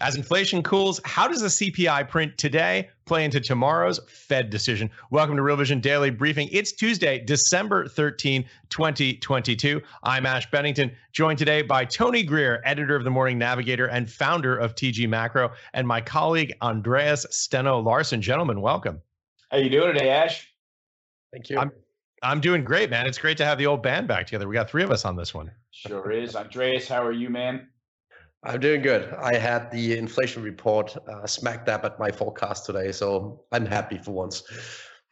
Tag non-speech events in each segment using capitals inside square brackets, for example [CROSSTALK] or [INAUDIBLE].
As inflation cools, how does the CPI print today play into tomorrow's Fed decision? Welcome to Real Vision Daily Briefing. It's Tuesday, December 13, 2022. I'm Ash Bennington, joined today by Tony Greer, editor of the Morning Navigator and founder of TG Macro, and my colleague Andreas Steno Larsen. Gentlemen, welcome. How you doing today, Ash? Thank you. I'm, I'm doing great, man. It's great to have the old band back together. We got three of us on this one. Sure is. Andreas, how are you, man? I'm doing good. I had the inflation report uh, smack dab at my forecast today, so I'm happy for once.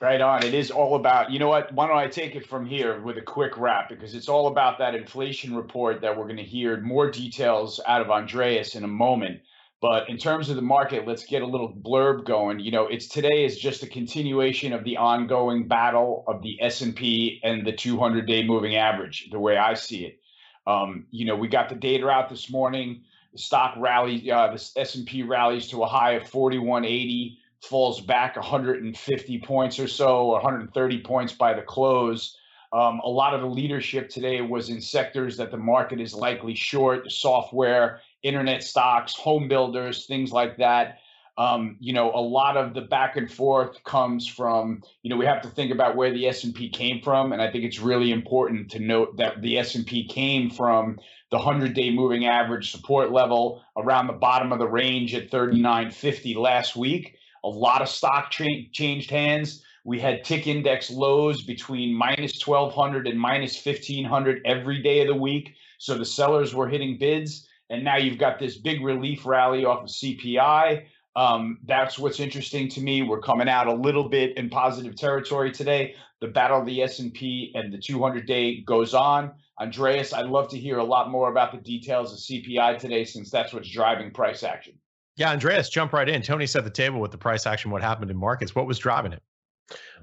Right on. It is all about, you know what? Why don't I take it from here with a quick wrap? Because it's all about that inflation report that we're going to hear more details out of Andreas in a moment. But in terms of the market, let's get a little blurb going. You know, it's today is just a continuation of the ongoing battle of the S&P and the 200-day moving average, the way I see it. Um, you know, we got the data out this morning the stock rallies, uh, the S&P rallies to a high of 4180, falls back 150 points or so, 130 points by the close. Um, a lot of the leadership today was in sectors that the market is likely short: software, internet stocks, home builders, things like that. Um, you know, a lot of the back and forth comes from, you know, we have to think about where the S&P came from, and I think it's really important to note that the S&P came from the 100-day moving average support level around the bottom of the range at 39.50 last week. A lot of stock tra- changed hands. We had tick index lows between minus 1200 and minus 1500 every day of the week. So the sellers were hitting bids. And now you've got this big relief rally off of CPI. Um, that's what's interesting to me. We're coming out a little bit in positive territory today. The battle of the S&P and the 200-day goes on. Andreas, I'd love to hear a lot more about the details of CPI today, since that's what's driving price action. Yeah, Andreas, jump right in. Tony set the table with the price action. What happened in markets? What was driving it?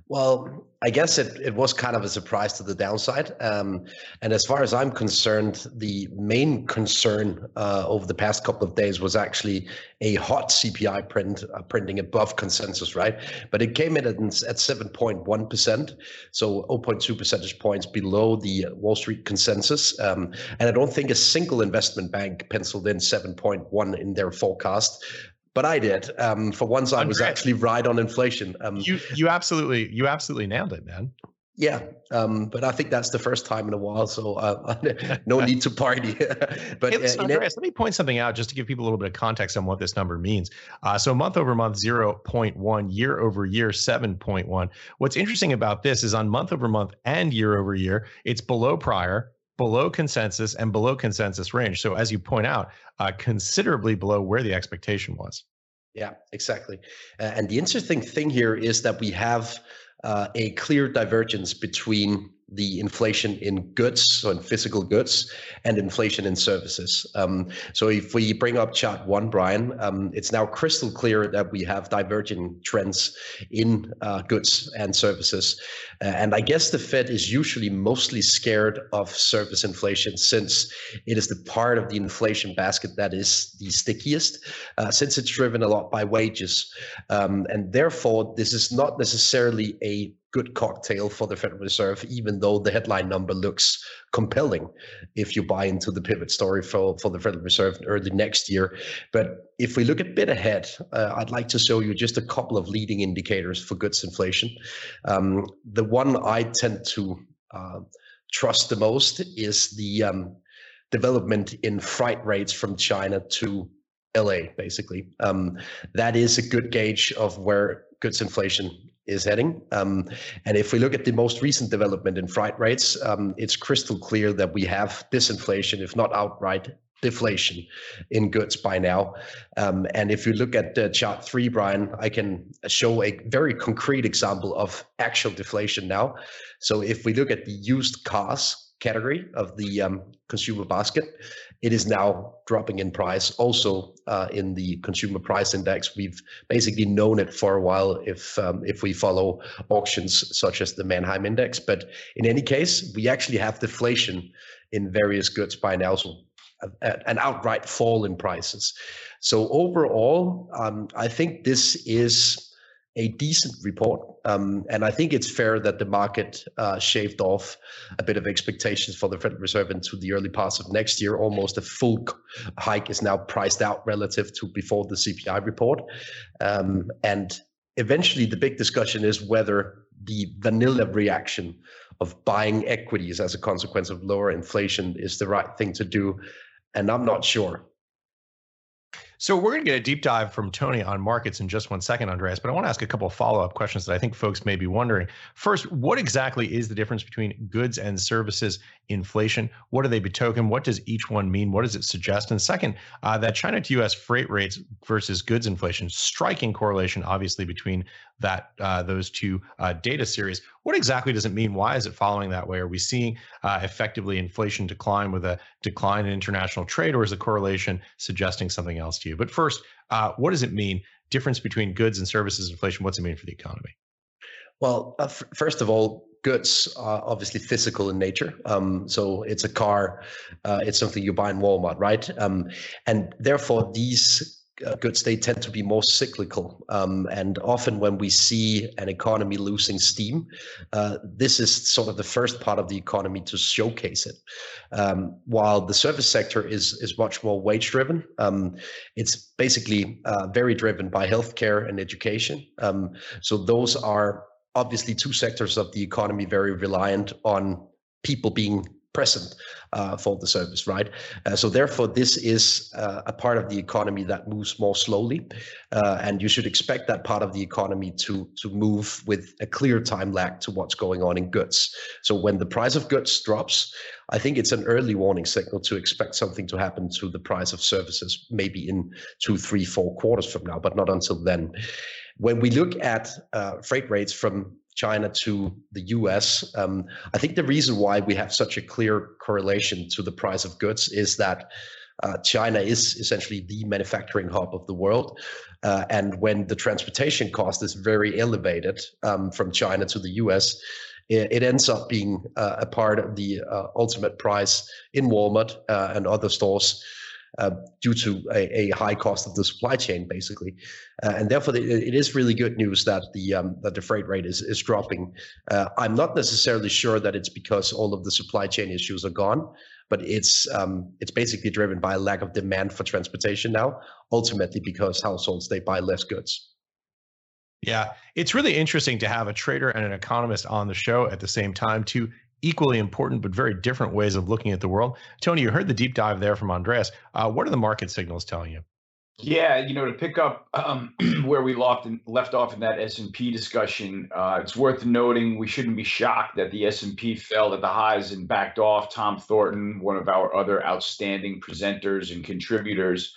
Well, I guess it, it was kind of a surprise to the downside. Um, and as far as I'm concerned, the main concern uh, over the past couple of days was actually a hot CPI print uh, printing above consensus, right? But it came in at, at 7.1%, so 0.2 percentage points below the Wall Street consensus. Um, and I don't think a single investment bank penciled in 7.1 in their forecast but I did. Um, for once, I was actually right on inflation. Um, you you absolutely you absolutely nailed it, man. Yeah, um, but I think that's the first time in a while, so uh, [LAUGHS] no need to party. [LAUGHS] but hey, listen, uh, Andreas, let me point something out just to give people a little bit of context on what this number means. Uh, so month over month, 0.1, year over year, 7.1. What's interesting about this is on month over month and year over year, it's below prior, below consensus and below consensus range. So as you point out, uh, considerably below where the expectation was. Yeah, exactly. And the interesting thing here is that we have uh, a clear divergence between the inflation in goods, so in physical goods, and inflation in services. Um, so if we bring up chart one, Brian, um, it's now crystal clear that we have diverging trends in uh, goods and services. Uh, and I guess the Fed is usually mostly scared of service inflation since it is the part of the inflation basket that is the stickiest, uh, since it's driven a lot by wages. Um, and therefore, this is not necessarily a good cocktail for the Federal Reserve, even though the headline number looks compelling if you buy into the pivot story for, for the Federal Reserve early next year. But if we look a bit ahead, uh, I'd like to show you just a couple of leading indicators for goods inflation. Um, the one I tend to uh, trust the most is the um, development in freight rates from China to LA, basically. Um, that is a good gauge of where goods inflation is heading. Um, and if we look at the most recent development in freight rates, um, it's crystal clear that we have disinflation, if not outright deflation in goods by now. Um, and if you look at uh, chart three, Brian, I can show a very concrete example of actual deflation now. So if we look at the used cars category of the um, consumer basket, it is now dropping in price. Also, uh, in the consumer price index, we've basically known it for a while if um, if we follow auctions such as the Manheim Index. But in any case, we actually have deflation in various goods by now, so an outright fall in prices. So overall, um, I think this is a decent report. Um, and I think it's fair that the market uh, shaved off a bit of expectations for the Federal Reserve into the early parts of next year. Almost a full hike is now priced out relative to before the CPI report. Um, and eventually, the big discussion is whether the vanilla reaction of buying equities as a consequence of lower inflation is the right thing to do. And I'm not sure. So we're going to get a deep dive from Tony on markets in just one second, Andreas. But I want to ask a couple of follow-up questions that I think folks may be wondering. First, what exactly is the difference between goods and services inflation? What do they betoken? What does each one mean? What does it suggest? And second, uh, that China to U.S. freight rates versus goods inflation, striking correlation, obviously, between that uh, those two uh, data series. What exactly does it mean? Why is it following that way? Are we seeing uh, effectively inflation decline with a decline in international trade, or is the correlation suggesting something else to you? But first, uh, what does it mean? Difference between goods and services inflation. What's it mean for the economy? Well, uh, f- first of all, goods are obviously physical in nature. Um, so it's a car, uh, it's something you buy in Walmart, right? Um, and therefore, these uh, goods they tend to be more cyclical. Um, and often when we see an economy losing steam uh, this is sort of the first part of the economy to showcase it. Um, while the service sector is is much more wage driven um, it's basically uh, very driven by healthcare and education. Um, so those are obviously two sectors of the economy very reliant on people being present uh, for the service, right? Uh, so therefore, this is uh, a part of the economy that moves more slowly, uh, and you should expect that part of the economy to to move with a clear time lag to what's going on in goods. So when the price of goods drops, I think it's an early warning signal to expect something to happen to the price of services, maybe in two, three, four quarters from now, but not until then. When we look at uh, freight rates from China to the US. Um, I think the reason why we have such a clear correlation to the price of goods is that uh, China is essentially the manufacturing hub of the world. Uh, and when the transportation cost is very elevated um, from China to the US, it, ends up being uh, a part of the uh, ultimate price in Walmart uh, and other stores uh, due to a, a, high cost of the supply chain, basically. Uh, and therefore, it, it is really good news that the um, that the freight rate is is dropping. Uh, I'm not necessarily sure that it's because all of the supply chain issues are gone, but it's um, it's basically driven by a lack of demand for transportation now. Ultimately, because households they buy less goods. Yeah, it's really interesting to have a trader and an economist on the show at the same time to equally important but very different ways of looking at the world. Tony, you heard the deep dive there from Andreas. Uh, what are the market signals telling you? Yeah, you know, to pick up um, [CLEARS THROAT] where we left left off in that S and P discussion, uh, it's worth noting we shouldn't be shocked that the S and P fell at the highs and backed off. Tom Thornton, one of our other outstanding presenters and contributors,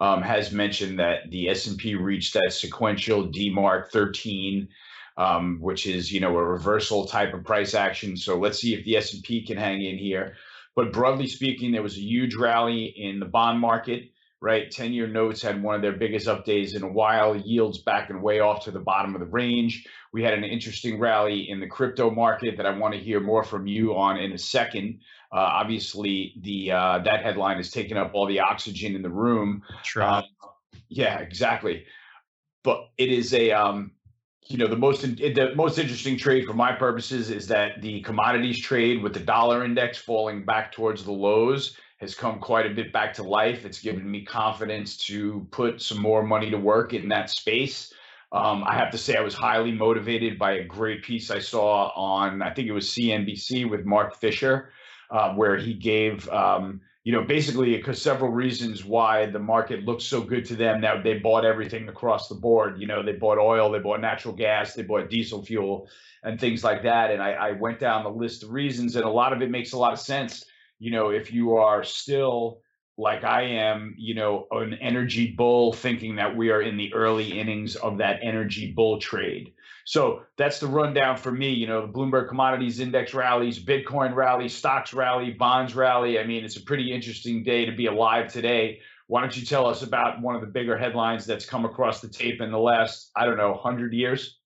um, has mentioned that the S and P reached that sequential DeMark 13 um, which is you know a reversal type of price action. So let's see if the S and P can hang in here. But broadly speaking, there was a huge rally in the bond market. Right, ten-year notes had one of their biggest updates in a while. Yields back and way off to the bottom of the range. We had an interesting rally in the crypto market that I want to hear more from you on in a second. Uh, obviously, the uh, that headline is taking up all the oxygen in the room. Sure. Uh, yeah, exactly. But it is a um, you know the most the most interesting trade for my purposes is that the commodities trade with the dollar index falling back towards the lows has come quite a bit back to life. It's given me confidence to put some more money to work in that space. Um, I have to say I was highly motivated by a great piece I saw on I think it was CNBC with Mark Fisher, uh, where he gave um, you know, basically because several reasons why the market looks so good to them that they bought everything across the board. You know, they bought oil, they bought natural gas, they bought diesel fuel, and things like that. And I, I went down the list of reasons, and a lot of it makes a lot of sense. You know, if you are still like I am, you know, an energy bull thinking that we are in the early innings of that energy bull trade. So that's the rundown for me. You know, Bloomberg Commodities Index rallies, Bitcoin rally, stocks rally, bonds rally. I mean, it's a pretty interesting day to be alive today. Why don't you tell us about one of the bigger headlines that's come across the tape in the last, I don't know, 100 years?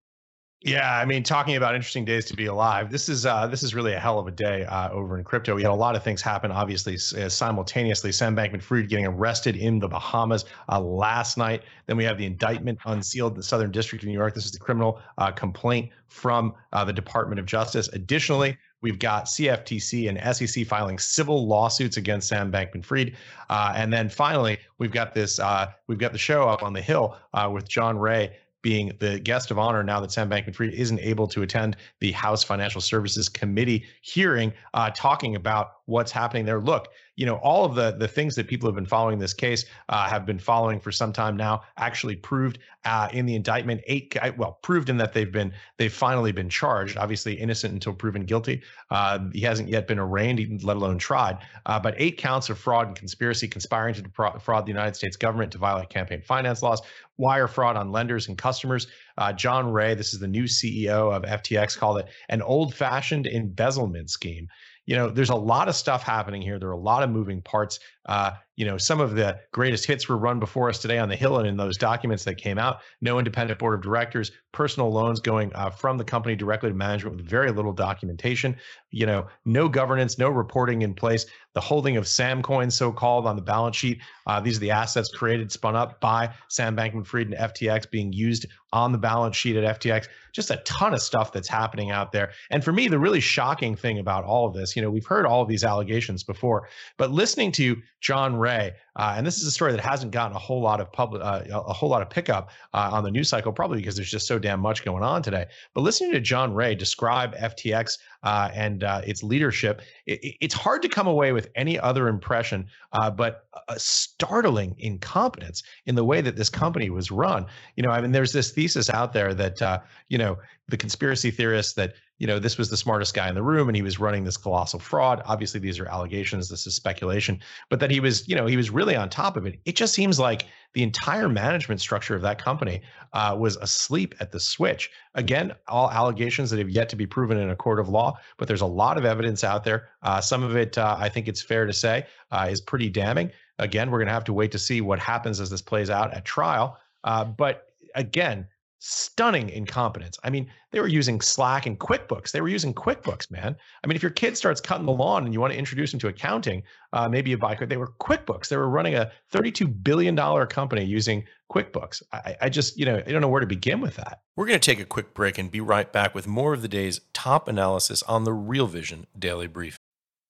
Yeah, I mean, talking about interesting days to be alive. This is uh, this is really a hell of a day uh, over in crypto. We had a lot of things happen, obviously uh, simultaneously. Sam Bankman-Fried getting arrested in the Bahamas uh, last night. Then we have the indictment unsealed in the Southern District of New York. This is the criminal uh, complaint from uh, the Department of Justice. Additionally, We've got CFTC and SEC filing civil lawsuits against Sam Bankman-Fried, uh, and then finally we've got this. Uh, we've got the show up on the Hill uh, with John Ray being the guest of honor now that Sam Bankman-Fried isn't able to attend the House Financial Services Committee hearing, uh, talking about what's happening there. Look, you know, all of the the things that people have been following this case uh, have been following for some time now. Actually, proved uh, in the indictment. Eight, well, proved in that they've been they've finally been charged. Obviously, innocent until proven guilty. Uh, he hasn't yet been arraigned, let alone tried. Uh, but eight counts of fraud and conspiracy, conspiring to defraud the United States government to violate campaign finance laws, wire fraud on lenders and customers. Uh, John Ray, this is the new CEO of FTX, called it an old-fashioned embezzlement scheme you know, there's a lot of stuff happening here. There are a lot of moving parts. Uh, you know, some of the greatest hits were run before us today on the Hill and in those documents that came out. No independent board of directors, personal loans going uh, from the company directly to management with very little documentation. You know, no governance, no reporting in place. The holding of Sam coins, so called, on the balance sheet. Uh, these are the assets created, spun up by Sam Bankman Fried and FTX being used on the balance sheet at FTX. Just a ton of stuff that's happening out there. And for me, the really shocking thing about all of this, you know, we've heard all of these allegations before, but listening to John uh, and this is a story that hasn't gotten a whole lot of public, uh, a whole lot of pickup uh, on the news cycle, probably because there's just so damn much going on today. But listening to John Ray describe FTX uh, and uh, its leadership, it, it's hard to come away with any other impression uh, but a startling incompetence in the way that this company was run. You know, I mean, there's this thesis out there that you know the conspiracy theorists that you know, this was the smartest guy in the room and he was running this colossal fraud. Obviously, these are allegations, this is speculation, but that he was, you know, he was really on top of it. It just seems like the entire management structure of that company uh, was asleep at the switch. Again, all allegations that have yet to be proven in a court of law, but there's a lot of evidence out there. Uh, some of it, uh, I think it's fair to say, uh, is pretty damning. Again, we're going to have to wait to see what happens as this plays out at trial. Uh, but again, stunning incompetence. I mean, they were using Slack and QuickBooks. They were using QuickBooks, man. I mean, if your kid starts cutting the lawn and you want to introduce him to accounting, uh, maybe you buy. They were QuickBooks. They were running a $32 billion company using QuickBooks. I, I just, you know, I don't know where to begin with that. We're going to take a quick break and be right back with more of the day's top analysis on the Real Vision Daily Brief.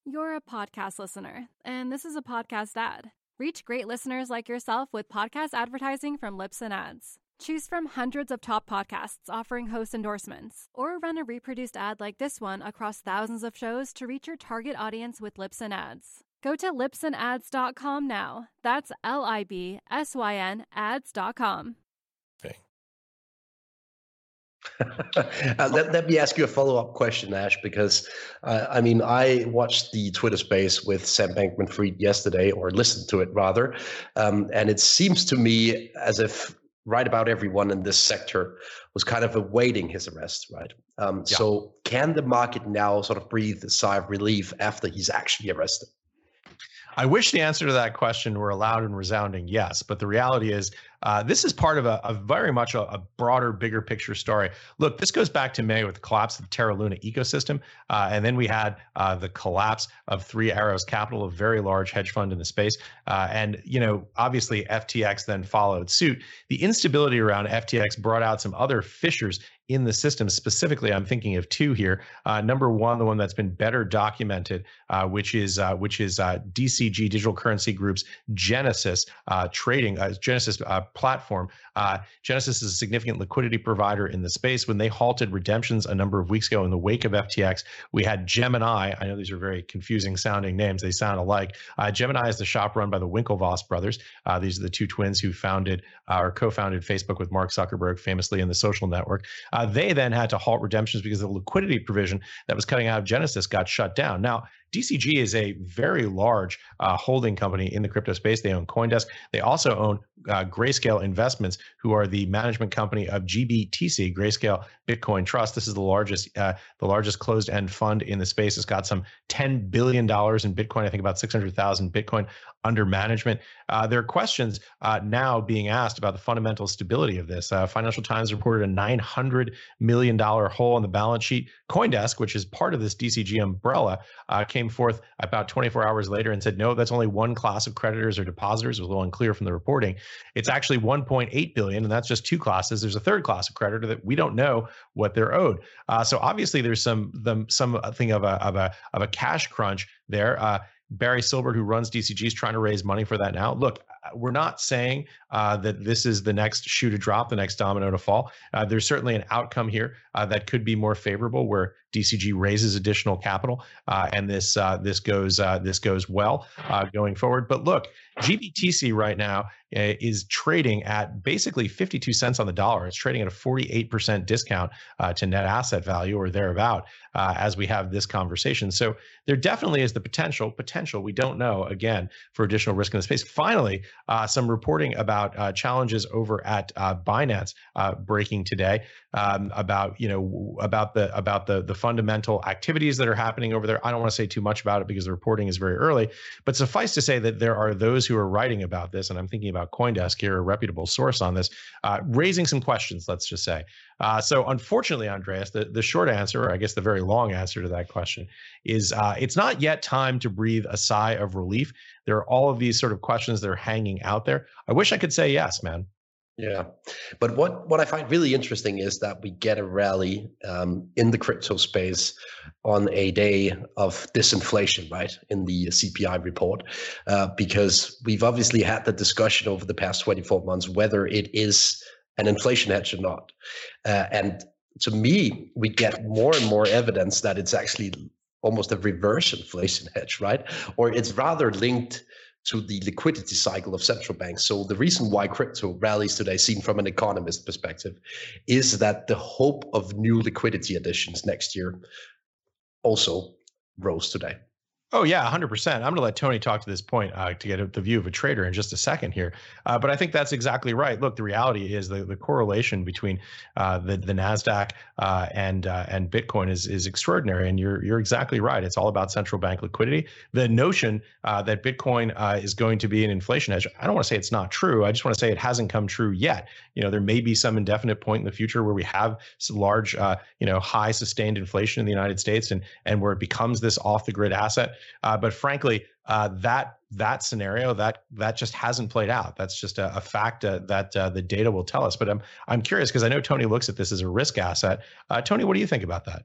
You're a podcast listener, and this is a podcast ad. Reach great listeners like yourself with podcast advertising from Libsyn Ads. Choose from hundreds of top podcasts offering host endorsements, or run a reproduced ad like this one across thousands of shows to reach your target audience with Libsyn Ads. Go to libsynads.com now. That's L I B S Y N ads.com. Okay. [LAUGHS] uh, let, let, me ask you a follow up question, Ash, because uh, I mean, I watched the Twitter space with Sam Bankman Fried yesterday, or listened to it rather, um, and it seems to me as if right about everyone in this sector was kind of awaiting his arrest, right? Um, yeah. So, can the market now sort of breathe a sigh of relief after he's actually arrested? I wish the answer to that question were a loud and resounding yes, but the reality is uh, this is part of a, a very much a, a, broader, bigger picture story. Look, this goes back to May with the collapse of the Terra Luna ecosystem, uh, and then we had uh, the collapse of Three Arrows Capital, a very large hedge fund in the space, uh, and you know, obviously FTX then followed suit. The instability around FTX brought out some other fissures in the system. Specifically, I'm thinking of two here. Uh, number one, the one that's been better documented, uh, which is uh, which is uh, DCG Digital Currency Group's Genesis uh, trading uh, Genesis platform. Genesis is a significant liquidity provider in the space. When they halted redemptions a number of weeks ago in the wake of FTX, we had Gemini. I know these are very confusing sounding names; they sound alike. Gemini is the shop run by the Winklevoss brothers. these are the two twins who founded or co-founded Facebook with Mark Zuckerberg, famously in the social network. Uh, they then had to halt redemptions because the liquidity provision that was cutting out of Genesis got shut down. Now, DCG is a very large uh, holding company in the crypto space. They own CoinDesk. They also own uh, Grayscale Investments, who are the management company of GBTC, Grayscale Bitcoin Trust. This is the largest uh, the largest closed-end fund in the space. It's got some 10 billion dollars in Bitcoin. I think about 600,000 Bitcoin under management. Uh, there are questions uh, now being asked about the fundamental stability of this. Uh, Financial Times reported a 900 million dollar hole in the balance sheet. CoinDesk, which is part of this DCG umbrella, uh, came forth about 24 hours later and said, no, that's only one class of creditors or depositors. It was a little unclear from the reporting. It's actually 1.8 billion, and that's just two classes. There's a third class of creditor that we don't know what they're owed. Uh, so obviously, there's some the, something of a of a of a cash crunch there. Barry Silbert, who runs DCG, is trying to raise money for that now. Look, uh, we're not saying uh, that this is the next shoe to drop, the next domino to fall. Uh, there's certainly an outcome here uh, that could be more favorable, where DCG raises additional capital, uh, and this uh, this goes this goes well going forward. But look, GBTC right now is trading at basically 52 cents on the dollar. It's trading at a 48% discount to net asset value or thereabout as we have this conversation. So there definitely is the potential. Potential we don't know again for additional risk in the space. Finally, uh, some reporting about uh, challenges over at uh, Binance uh, breaking today um, about you know about the about the the fundamental activities that are happening over there. I don't want to say too much about it because the reporting is very early, but suffice to say that there are those who are writing about this, and I'm thinking about CoinDesk here, a reputable source on this, uh, raising some questions. Let's just say. Uh, so unfortunately, Andreas, the, the short answer, or I guess the very long answer to that question, is uh, it's not yet time to breathe a sigh of relief. There are all of these sort of questions that are hanging out there. I wish I could say yes, man. Yeah, but what what I find really interesting is that we get a rally um, in the crypto space on a day of disinflation, right? In the CPI report, uh, because we've obviously had the discussion over the past 24 months whether it is an inflation hedge or not, uh, and to me, we get more and more evidence that it's actually almost a reverse inflation hedge, right? Or it's rather linked to the liquidity cycle of central banks. So the reason why crypto rallies today, seen from an economist perspective, is that the hope of new liquidity additions next year also rose today. Oh yeah, hundred percent. I'm going to let Tony talk to this point uh, to get the view of a trader in just a second here. Uh, but I think that's exactly right. Look, the reality is the, the correlation between uh, the the Nasdaq uh, and uh, and Bitcoin is is extraordinary, and you're you're exactly right. It's all about central bank liquidity. The notion uh, that Bitcoin is going to be an inflation hedge, I don't want to say it's not true. I just want to say it hasn't come true yet. You know, there may be some indefinite point in the future where we have large, you know, high sustained inflation in the United States, and and where it becomes this off the grid asset. Uh, but frankly, uh, that that scenario that that just hasn't played out. That's just a, a fact uh, that uh, the data will tell us. But I'm I'm curious because I know Tony looks at this as a risk asset. Uh, Tony, what do you think about that?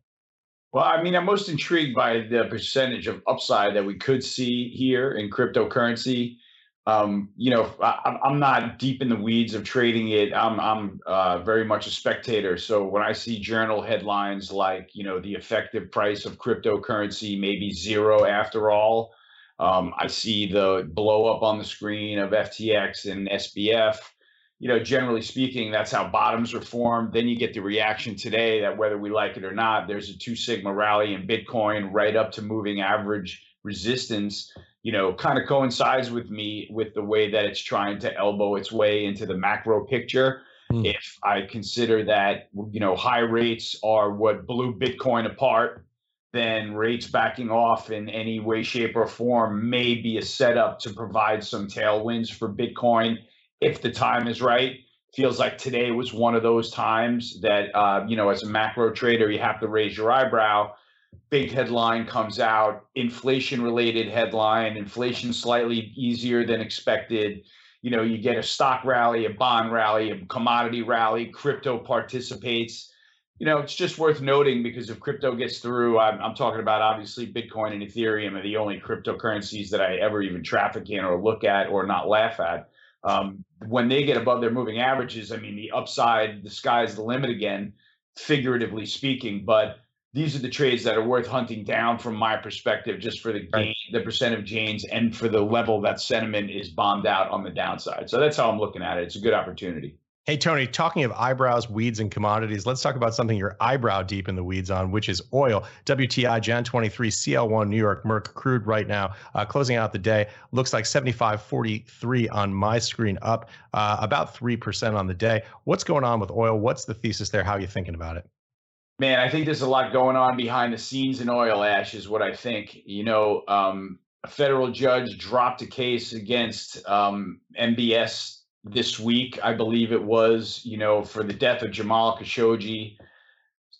Well, I mean, I'm most intrigued by the percentage of upside that we could see here in cryptocurrency. Um, you know, I, am not deep in the weeds of trading it. I'm I'm uh, very much a spectator. So when I see journal headlines like, you know, the effective price of cryptocurrency may be zero after all, um, I see the blow up on the screen of FTX and SBF. You know, generally speaking, that's how bottoms are formed. Then you get the reaction today that whether we like it or not, there's a two sigma rally in Bitcoin right up to moving average resistance you know, kind of coincides with me with the way that it's trying to elbow its way into the macro picture. Mm. If I consider that, you know, high rates are what blew Bitcoin apart, then rates backing off in any way, shape, or form may be a setup to provide some tailwinds for Bitcoin if the time is right. Feels like today was one of those times that, uh, you know, as a macro trader, you have to raise your eyebrow big headline comes out, inflation related headline, inflation slightly easier than expected. You know, you get a stock rally, a bond rally, a commodity rally, crypto participates. You know, it's just worth noting because if crypto gets through, I'm, I'm talking about obviously Bitcoin and Ethereum are the only cryptocurrencies that I ever even traffic in or look at or not laugh at. Um, when they get above their moving averages, I mean, the upside, the sky's the limit again, figuratively speaking. But these are the trades that are worth hunting down from my perspective, just for the gain, right. the percent of gains, and for the level that sentiment is bombed out on the downside. So that's how I'm looking at it. It's a good opportunity. Hey, Tony, talking of eyebrows, weeds, and commodities, let's talk about something you're eyebrow deep in the weeds on, which is oil. WTI Jan 23 CL1 New York Merc crude right now, uh, closing out the day. Looks like 75.43 on my screen, up uh, about 3% on the day. What's going on with oil? What's the thesis there? How are you thinking about it? Man, I think there's a lot going on behind the scenes in oil ash, is what I think. You know, um, a federal judge dropped a case against um, MBS this week, I believe it was, you know, for the death of Jamal Khashoggi.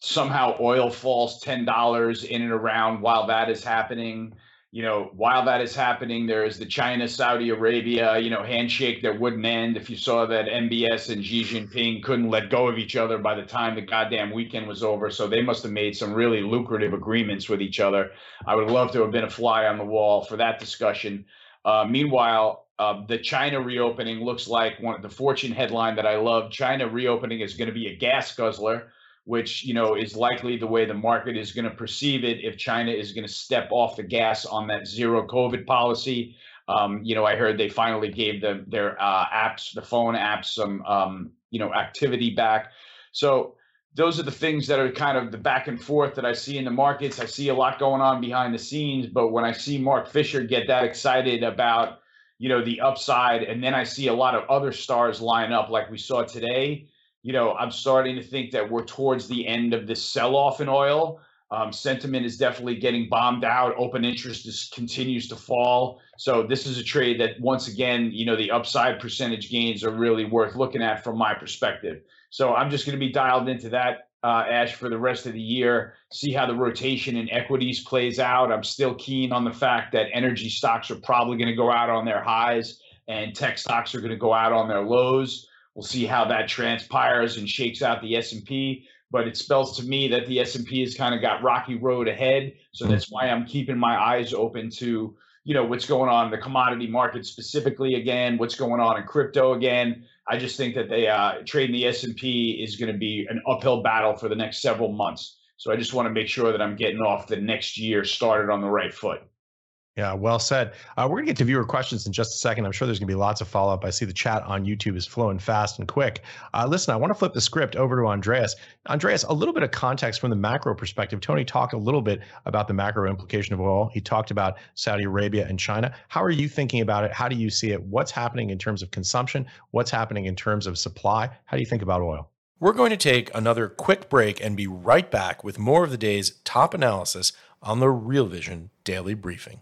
Somehow oil falls $10 in and around while that is happening. You know, while that is happening, there is the China Saudi Arabia, you know, handshake that wouldn't end. If you saw that MBS and Xi Jinping couldn't let go of each other by the time the goddamn weekend was over. So they must have made some really lucrative agreements with each other. I would love to have been a fly on the wall for that discussion. Uh, meanwhile, uh, the China reopening looks like one of the Fortune headline that I love. China reopening is going to be a gas guzzler, which you know is likely the way the market is going to perceive it if China is going to step off the gas on that zero COVID policy. Um, you know, I heard they finally gave the, their uh, apps, the phone apps, some um, you know activity back. So those are the things that are kind of the back and forth that I see in the markets. I see a lot going on behind the scenes, but when I see Mark Fisher get that excited about you know, the upside. And then I see a lot of other stars line up like we saw today. You know, I'm starting to think that we're towards the end of this sell off in oil. Um, sentiment is definitely getting bombed out. Open interest is, continues to fall. So this is a trade that once again, you know, the upside percentage gains are really worth looking at from my perspective. So I'm just going to be dialed into that uh, Ash for the rest of the year, see how the rotation in equities plays out. I'm still keen on the fact that energy stocks are probably going to go out on their highs and tech stocks are going to go out on their lows. We'll see how that transpires and shakes out the S&P, but it spells to me that the S&P has kind of got rocky road ahead. So that's why I'm keeping my eyes open to, you know, what's going on in the commodity market specifically again, what's going on in crypto again I just think that they uh, trading the S and P is going to be an uphill battle for the next several months. So I just want to make sure that I'm getting off the next year started on the right foot. Yeah, well said. Uh, we're going to get to viewer questions in just a second. I'm sure there's going to be lots of follow up. I see the chat on YouTube is flowing fast and quick. Uh, listen, I want to flip the script over to Andreas. Andreas, a little bit of context from the macro perspective. Tony talked a little bit about the macro implication of oil. He talked about Saudi Arabia and China. How are you thinking about it? How do you see it? What's happening in terms of consumption? What's happening in terms of supply? How do you think about oil? We're going to take another quick break and be right back with more of the day's top analysis on the Real Vision Daily Briefing.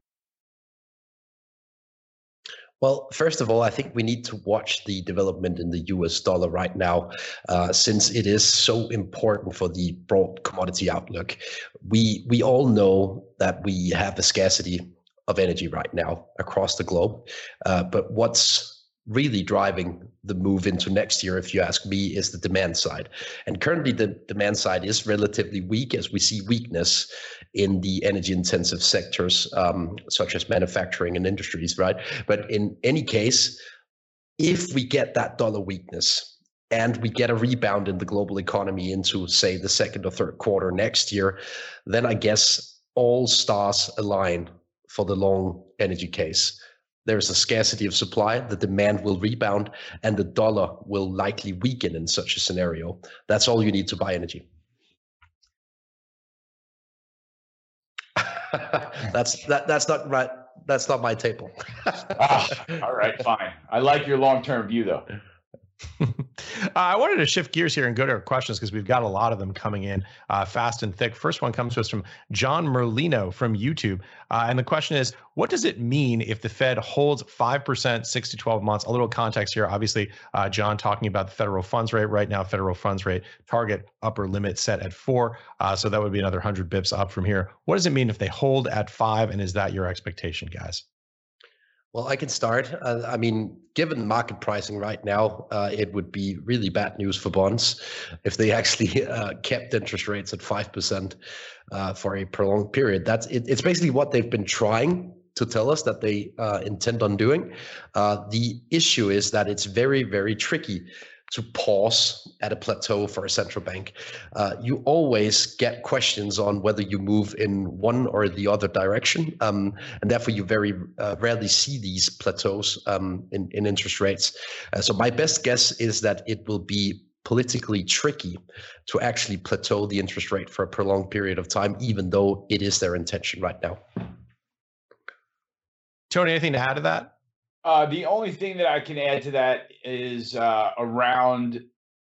Well, first of all, I think we need to watch the development in the US dollar right now, uh, since it is so important for the broad commodity outlook. We, we all know that we have a scarcity of energy right now across the globe. Uh, but what's really driving the move into next year, if you ask me, is the demand side. And currently, the demand side is relatively weak as we see weakness in the energy intensive sectors, um, such as manufacturing and industries, right? But in any case, if we get that dollar weakness and we get a rebound in the global economy into, say, the second or third quarter next year, then I guess all stars align for the long energy case there's a scarcity of supply, the demand will rebound, and the dollar will likely weaken in such a scenario. That's all you need to buy energy. [LAUGHS] that's that, that's not right. That's not my table. [LAUGHS] ah, all right, fine. I like your long-term view, though. Uh, I wanted to shift gears here and go to our questions because we've got a lot of them coming in uh, fast and thick. First one comes to us from John Merlino from YouTube. Uh, and the question is What does it mean if the Fed holds 5% six to 12 months? A little context here. Obviously, uh, John talking about the federal funds rate right now, federal funds rate target upper limit set at four. Uh, so that would be another 100 bips up from here. What does it mean if they hold at five? And is that your expectation, guys? Well, I can start. Uh, I mean, given market pricing right now, uh, it would be really bad news for bonds [LAUGHS] if they actually uh, kept interest rates at five percent uh, for a prolonged period. That's it, it's basically what they've been trying to tell us that they uh, intend on doing. Uh, the issue is that it's very, very tricky to pause at a plateau for a central bank. Uh, you always get questions on whether you move in one or the other direction, um, and therefore you very uh, rarely see these plateaus um, in, in interest rates. Uh, so my best guess is that it will be politically tricky to actually plateau the interest rate for a prolonged period of time, even though it is their intention right now. Tony, anything to add to that? Uh, the only thing that I can add to that is uh, around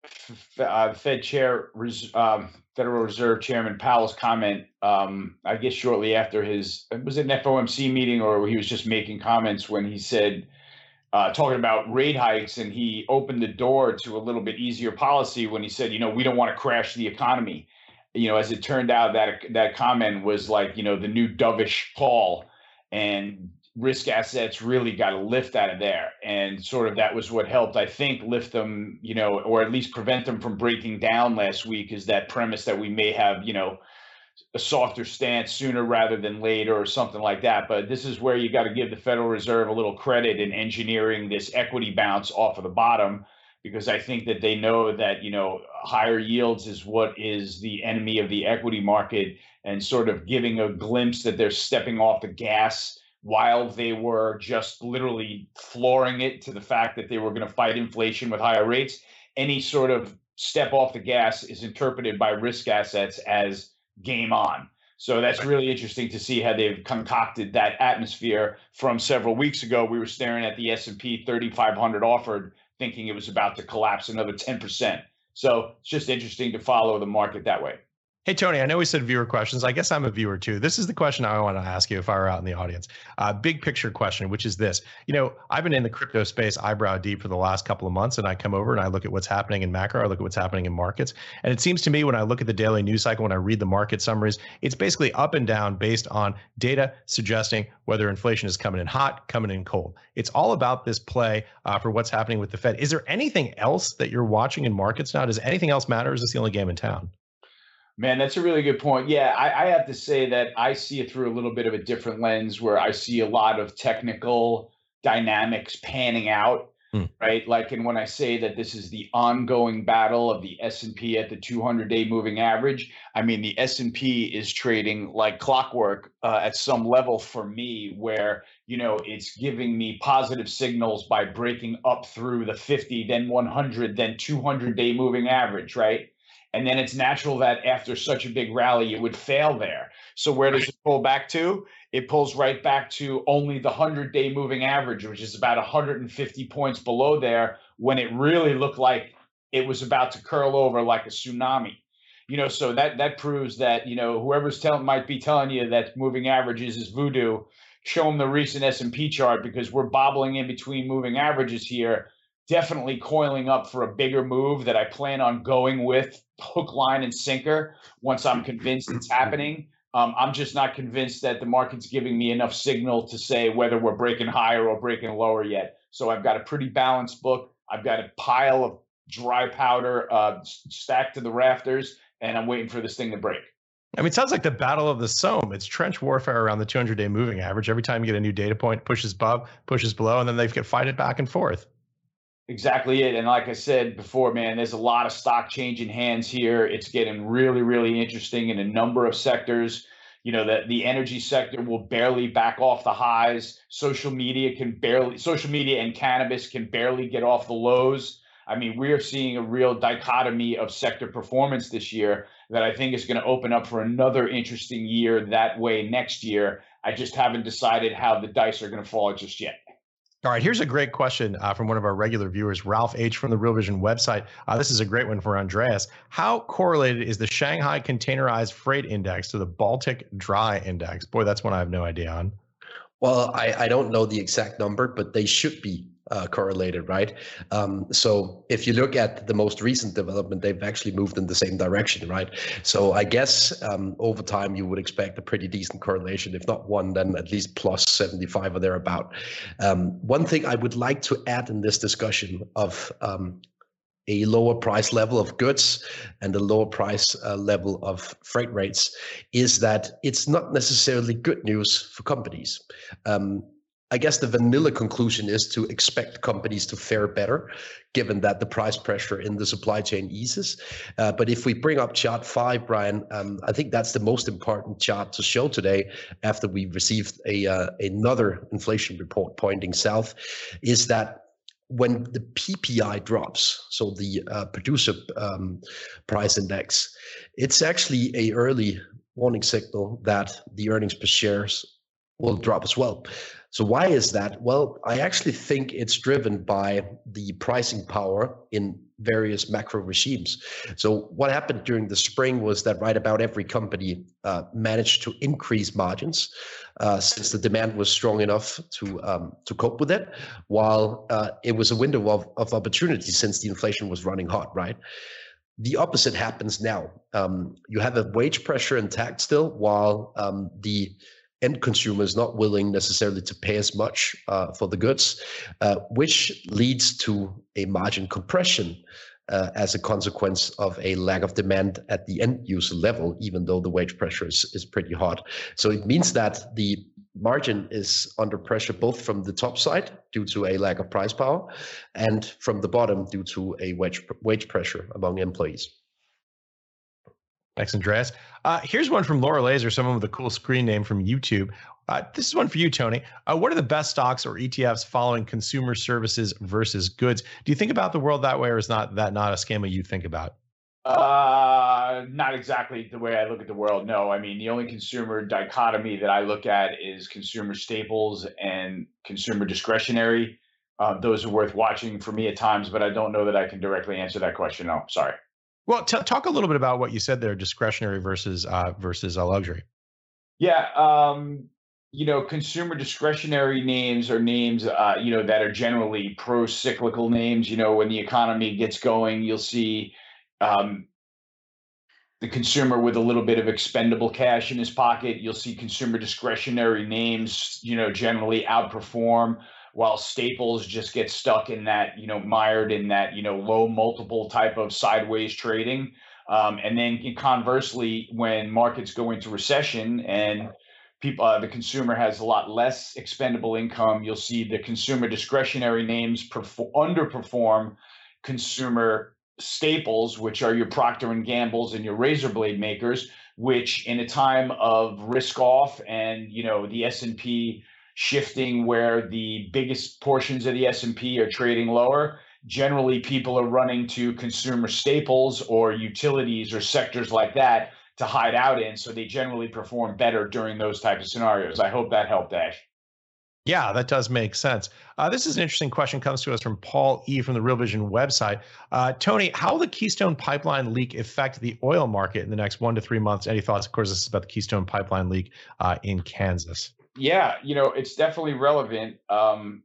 f- uh, Fed Chair, um, Federal Reserve Chairman Powell's comment. Um, I guess shortly after his was it an FOMC meeting or he was just making comments when he said uh, talking about rate hikes and he opened the door to a little bit easier policy when he said, you know, we don't want to crash the economy. You know, as it turned out, that that comment was like you know the new dovish Powell and risk assets really got a lift out of there. And sort of that was what helped, I think, lift them, you know, or at least prevent them from breaking down last week is that premise that we may have, you know, a softer stance sooner rather than later or something like that. But this is where you got to give the Federal Reserve a little credit in engineering this equity bounce off of the bottom because I think that they know that, you know, higher yields is what is the enemy of the equity market and sort of giving a glimpse that they're stepping off the gas while they were just literally flooring it to the fact that they were going to fight inflation with higher rates, any sort of step off the gas is interpreted by risk assets as game on. So that's really interesting to see how they've concocted that atmosphere from several weeks ago. We were staring at the S&P 3500 offered thinking it was about to collapse another 10%. So it's just interesting to follow the market that way. Hey, Tony, I know we said viewer questions. I guess I'm a viewer too. This is the question I want to ask you if I were out in the audience. Uh, big picture question, which is this. You know, I've been in the crypto space eyebrow deep for the last couple of months, and I come over and I look at what's happening in macro, I look at what's happening in markets. And it seems to me when I look at the daily news cycle, when I read the market summaries, it's basically up and down based on data suggesting whether inflation is coming in hot, coming in cold. It's all about this play uh, for what's happening with the Fed. Is there anything else that you're watching in markets now? Does anything else matter? is this the only game in town? Man, that's a really good point. Yeah, I, I, have to say that I see it through a little bit of a different lens where I see a lot of technical dynamics panning out, hmm. right? Like, and when I say that this is the ongoing battle of the S&P at the 200-day moving average, I mean the S&P is trading like clockwork uh, at some level for me, where you know it's giving me positive signals by breaking up through the 50, then 100, then 200-day moving average, right? And then it's natural that after such a big rally, it would fail there. So where does it pull back to? It pulls right back to only the 100 day moving average, which is about 150 points below there when it really looked like it was about to curl over like a tsunami. You know, so that that proves that, you know, whoever's telling might be telling you that moving averages is voodoo, show them the recent S&P chart because we're bobbling in between moving averages here definitely coiling up for a bigger move that I plan on going with hook, line, and sinker once I'm convinced it's happening. Um, I'm just not convinced that the market's giving me enough signal to say whether we're breaking higher or breaking lower yet. So I've got a pretty balanced book. I've got a pile of dry powder uh, stacked to the rafters, and I'm waiting for this thing to break. I mean, it sounds like the battle of the Somme. It's trench warfare around the 200 day moving average. Every time you get a new data point, pushes above, pushes below, and then they get fight it back and forth. Exactly it. And like I said before, man, there's a lot of stock changing hands here. It's getting really, really interesting in a number of sectors. You know, that the energy sector will barely back off the highs. Social media can barely, social media and cannabis can barely get off the lows. I mean, we are seeing a real dichotomy of sector performance this year that I think is going to open up for another interesting year that way next year. I just haven't decided how the dice are going to fall just yet. All right, here's a great question uh, from one of our regular viewers, Ralph H. from the Real Vision website. Uh, this is a great one for Andreas. How correlated is the Shanghai Containerized Freight Index to the Baltic Dry Index? Boy, that's one I have no idea on. Well, I, I don't know the exact number, but they should be uh, correlated, right? Um, so if you look at the most recent development, they've actually moved in the same direction, right? So I guess um, over time you would expect a pretty decent correlation. If not one, then at least plus 75 or thereabout. Um, one thing I would like to add in this discussion of um, a lower price level of goods and a lower price uh, level of freight rates is that it's not necessarily good news for companies. Um, I guess the vanilla conclusion is to expect companies to fare better, given that the price pressure in the supply chain eases. Uh, but if we bring up chart five, Brian, um, I think that's the most important chart to show today after we received a uh, another inflation report pointing south, is that when the PPI drops, so the uh, producer um, price index, it's actually a early warning signal that the earnings per shares will drop as well. So why is that? Well, I actually think it's driven by the pricing power in various macro regimes. So what happened during the spring was that right about every company uh, managed to increase margins uh, since the demand was strong enough to um, to cope with it, while uh, it was a window of, of opportunity since the inflation was running hot, right? The opposite happens now. Um, you have a wage pressure intact still, while um, the end consumer is not willing necessarily to pay as much uh, for the goods, uh, which leads to a margin compression uh, as a consequence of a lack of demand at the end user level, even though the wage pressure is, is pretty hot. So it means that the margin is under pressure both from the top side due to a lack of price power and from the bottom due to a wage, wage pressure among employees. Thanks, Andreas. Uh, here's one from Laura Laser, someone with a cool screen name from YouTube. Uh, this is one for you, Tony. Uh, what are the best stocks or ETFs following consumer services versus goods? Do you think about the world that way, or is not that not a schema you think about? Uh, not exactly the way I look at the world. No, I mean the only consumer dichotomy that I look at is consumer staples and consumer discretionary. Uh, those are worth watching for me at times, but I don't know that I can directly answer that question. No, sorry. Well, t- talk a little bit about what you said there: discretionary versus uh, versus a luxury. Yeah, um, you know, consumer discretionary names are names, uh, you know, that are generally pro-cyclical names. You know, when the economy gets going, you'll see um, the consumer with a little bit of expendable cash in his pocket. You'll see consumer discretionary names, you know, generally outperform while staples just get stuck in that, you know, mired in that, you know, low multiple type of sideways trading. Um, and then conversely, when markets go into recession and people, uh, the consumer has a lot less expendable income, you'll see the consumer discretionary names perform, underperform consumer staples, which are your Procter and Gamble's and your razor blade makers, which in a time of risk off and you know the S and P shifting where the biggest portions of the S&P are trading lower. Generally people are running to consumer staples or utilities or sectors like that to hide out in so they generally perform better during those type of scenarios. I hope that helped ash. Yeah that does make sense. Uh, this is an interesting question comes to us from paul e from the real vision website. Uh, tony how will the keystone pipeline leak affect the oil market in the next one to three months? Any thoughts? Of course this is about the keystone pipeline leak uh, in kansas yeah, you know, it's definitely relevant. Um,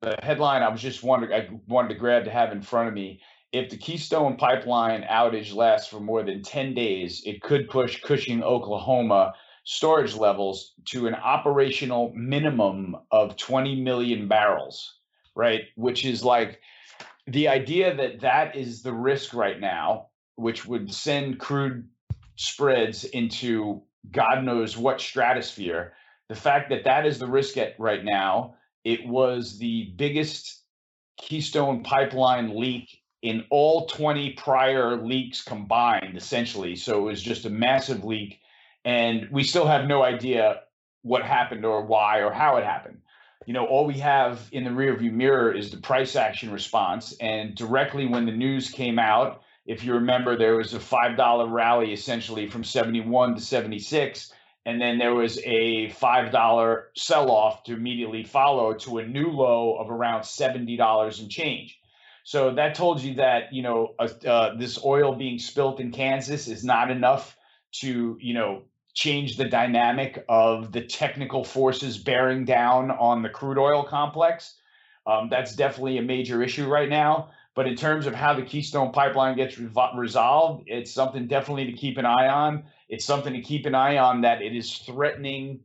the headline I was just wondering, I wanted to grab to have in front of me. If the Keystone Pipeline outage lasts for more than 10 days, it could push Cushing, Oklahoma storage levels to an operational minimum of 20 million barrels, right? Which is like the idea that that is the risk right now, which would send crude spreads into God knows what stratosphere the fact that that is the risk at right now, it was the biggest Keystone pipeline leak in all 20 prior leaks combined, essentially. So it was just a massive leak. And we still have no idea what happened or why or how it happened. You know, all we have in the rearview mirror is the price action response. And directly when the news came out, if you remember, there was a $5 rally essentially from 71 to 76 and then there was a $5 sell off to immediately follow to a new low of around $70 and change. So that told you that, you know, uh, uh, this oil being spilt in Kansas is not enough to, you know, change the dynamic of the technical forces bearing down on the crude oil complex. Um, that's definitely a major issue right now. But in terms of how the Keystone Pipeline gets re- resolved, it's something definitely to keep an eye on. It's something to keep an eye on that it is threatening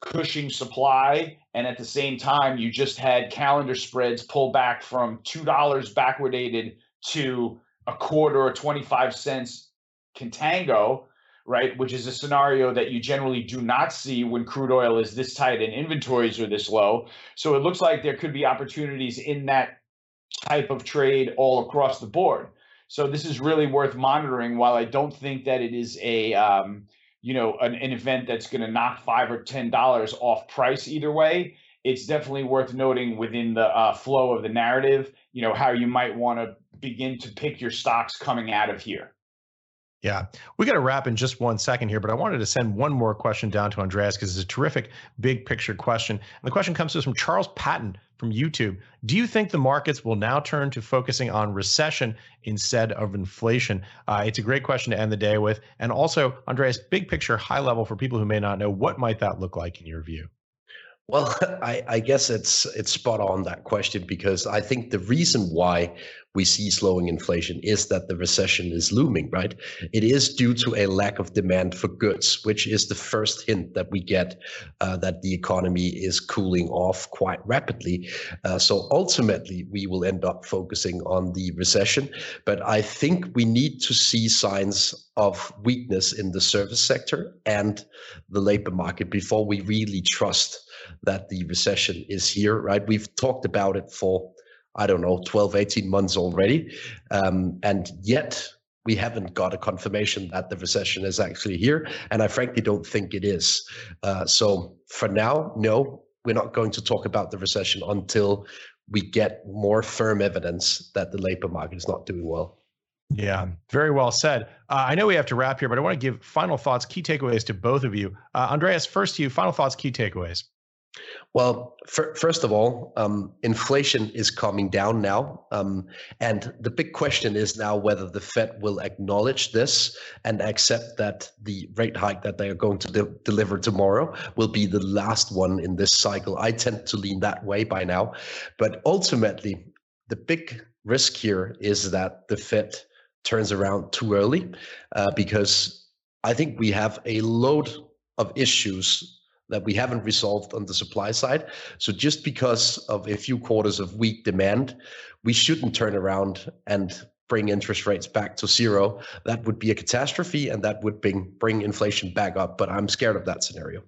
Cushing supply. And at the same time, you just had calendar spreads pull back from $2 backwardated to a quarter or 25 cents contango, right? Which is a scenario that you generally do not see when crude oil is this tight and inventories are this low. So it looks like there could be opportunities in that type of trade all across the board. So this is really worth monitoring. While I don't think that it is a um, you know an, an event that's going to knock five or ten dollars off price either way, it's definitely worth noting within the uh, flow of the narrative. You know how you might want to begin to pick your stocks coming out of here. Yeah, we got to wrap in just one second here, but I wanted to send one more question down to Andreas because it's a terrific big picture question. And the question comes to us from Charles Patton from YouTube. Do you think the markets will now turn to focusing on recession instead of inflation? Uh, it's a great question to end the day with. And also, Andreas, big picture, high level for people who may not know, what might that look like in your view? Well, [LAUGHS] I, I, guess it's it's spot on that question because I think the reason why we see slowing inflation is that the recession is looming, right? It is due to a lack of demand for goods, which is the first hint that we get uh, that the economy is cooling off quite rapidly. Uh, so ultimately, we will end up focusing on the recession. But I think we need to see signs of weakness in the service sector and the labor market before we really trust that the recession is here, right? We've talked about it for, I don't know, 12, 18 months already. Um, and yet we haven't got a confirmation that the recession is actually here. And I frankly don't think it is. Uh, so for now, no, we're not going to talk about the recession until we get more firm evidence that the labor market is not doing well. Yeah, very well said. Uh, I know we have to wrap here, but I want to give final thoughts, key takeaways to both of you. Uh, Andreas, first to you, final thoughts, key takeaways. Well, for, first of all, um, inflation is coming down now. Um, and the big question is now whether the Fed will acknowledge this and accept that the rate hike that they are going to de- deliver tomorrow will be the last one in this cycle. I tend to lean that way by now. But ultimately, the big risk here is that the Fed turns around too early uh, because I think we have a load of issues that we haven't resolved on the supply side. So just because of a few quarters of weak demand, we shouldn't turn around and bring interest rates back to zero. That would be a catastrophe and that would bring bring inflation back up. But I'm scared of that scenario.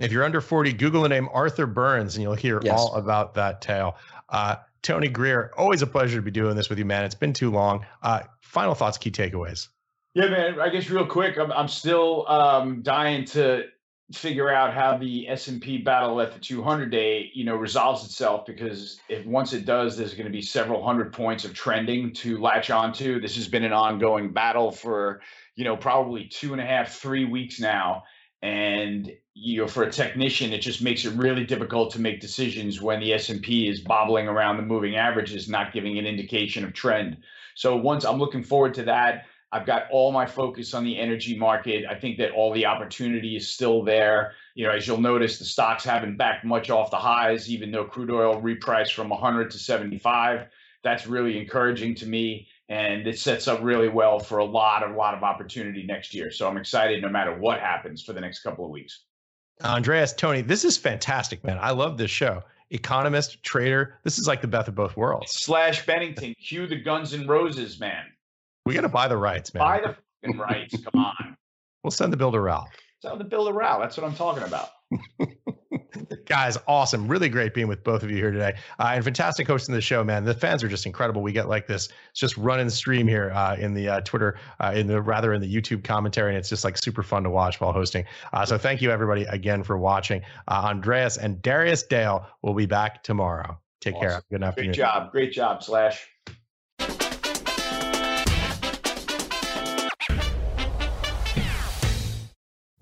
If you're under 40, Google the name Arthur Burns and you'll hear yes. all about that tale. Uh, Tony Greer, always a pleasure to be doing this with you, man. It's been too long. Uh, final thoughts, key takeaways. Yeah, man. I guess real quick, I'm, I'm still um, dying to figure out how the S&P battle at the 200 day, you know, resolves itself because if once it does, there's going to be several hundred points of trending to latch onto. This has been an ongoing battle for, you know, probably two and a half, three weeks now. And you know, for a technician, it just makes it really difficult to make decisions when the S&P is bobbling around the moving averages, not giving an indication of trend. So once I'm looking forward to that I've got all my focus on the energy market. I think that all the opportunity is still there. You know, as you'll notice, the stocks haven't backed much off the highs, even though crude oil repriced from 100 to 75. That's really encouraging to me, and it sets up really well for a lot, a lot of opportunity next year. So I'm excited, no matter what happens for the next couple of weeks. Andreas, Tony, this is fantastic, man. I love this show economist, trader. This is like the best of both worlds. Slash Bennington, cue the Guns and Roses, man. We got to buy the rights, man. Buy the fucking rights. Come on. We'll send the bill to Ralph. Send the bill to Ralph. That's what I'm talking about. [LAUGHS] Guys, awesome. Really great being with both of you here today. Uh, and fantastic hosting the show, man. The fans are just incredible. We get like this, it's just running stream here uh, in the uh, Twitter, uh, in the rather in the YouTube commentary. And it's just like super fun to watch while hosting. Uh, so thank you, everybody, again for watching. Uh, Andreas and Darius Dale will be back tomorrow. Take awesome. care. Good afternoon. Great job. Great job, Slash.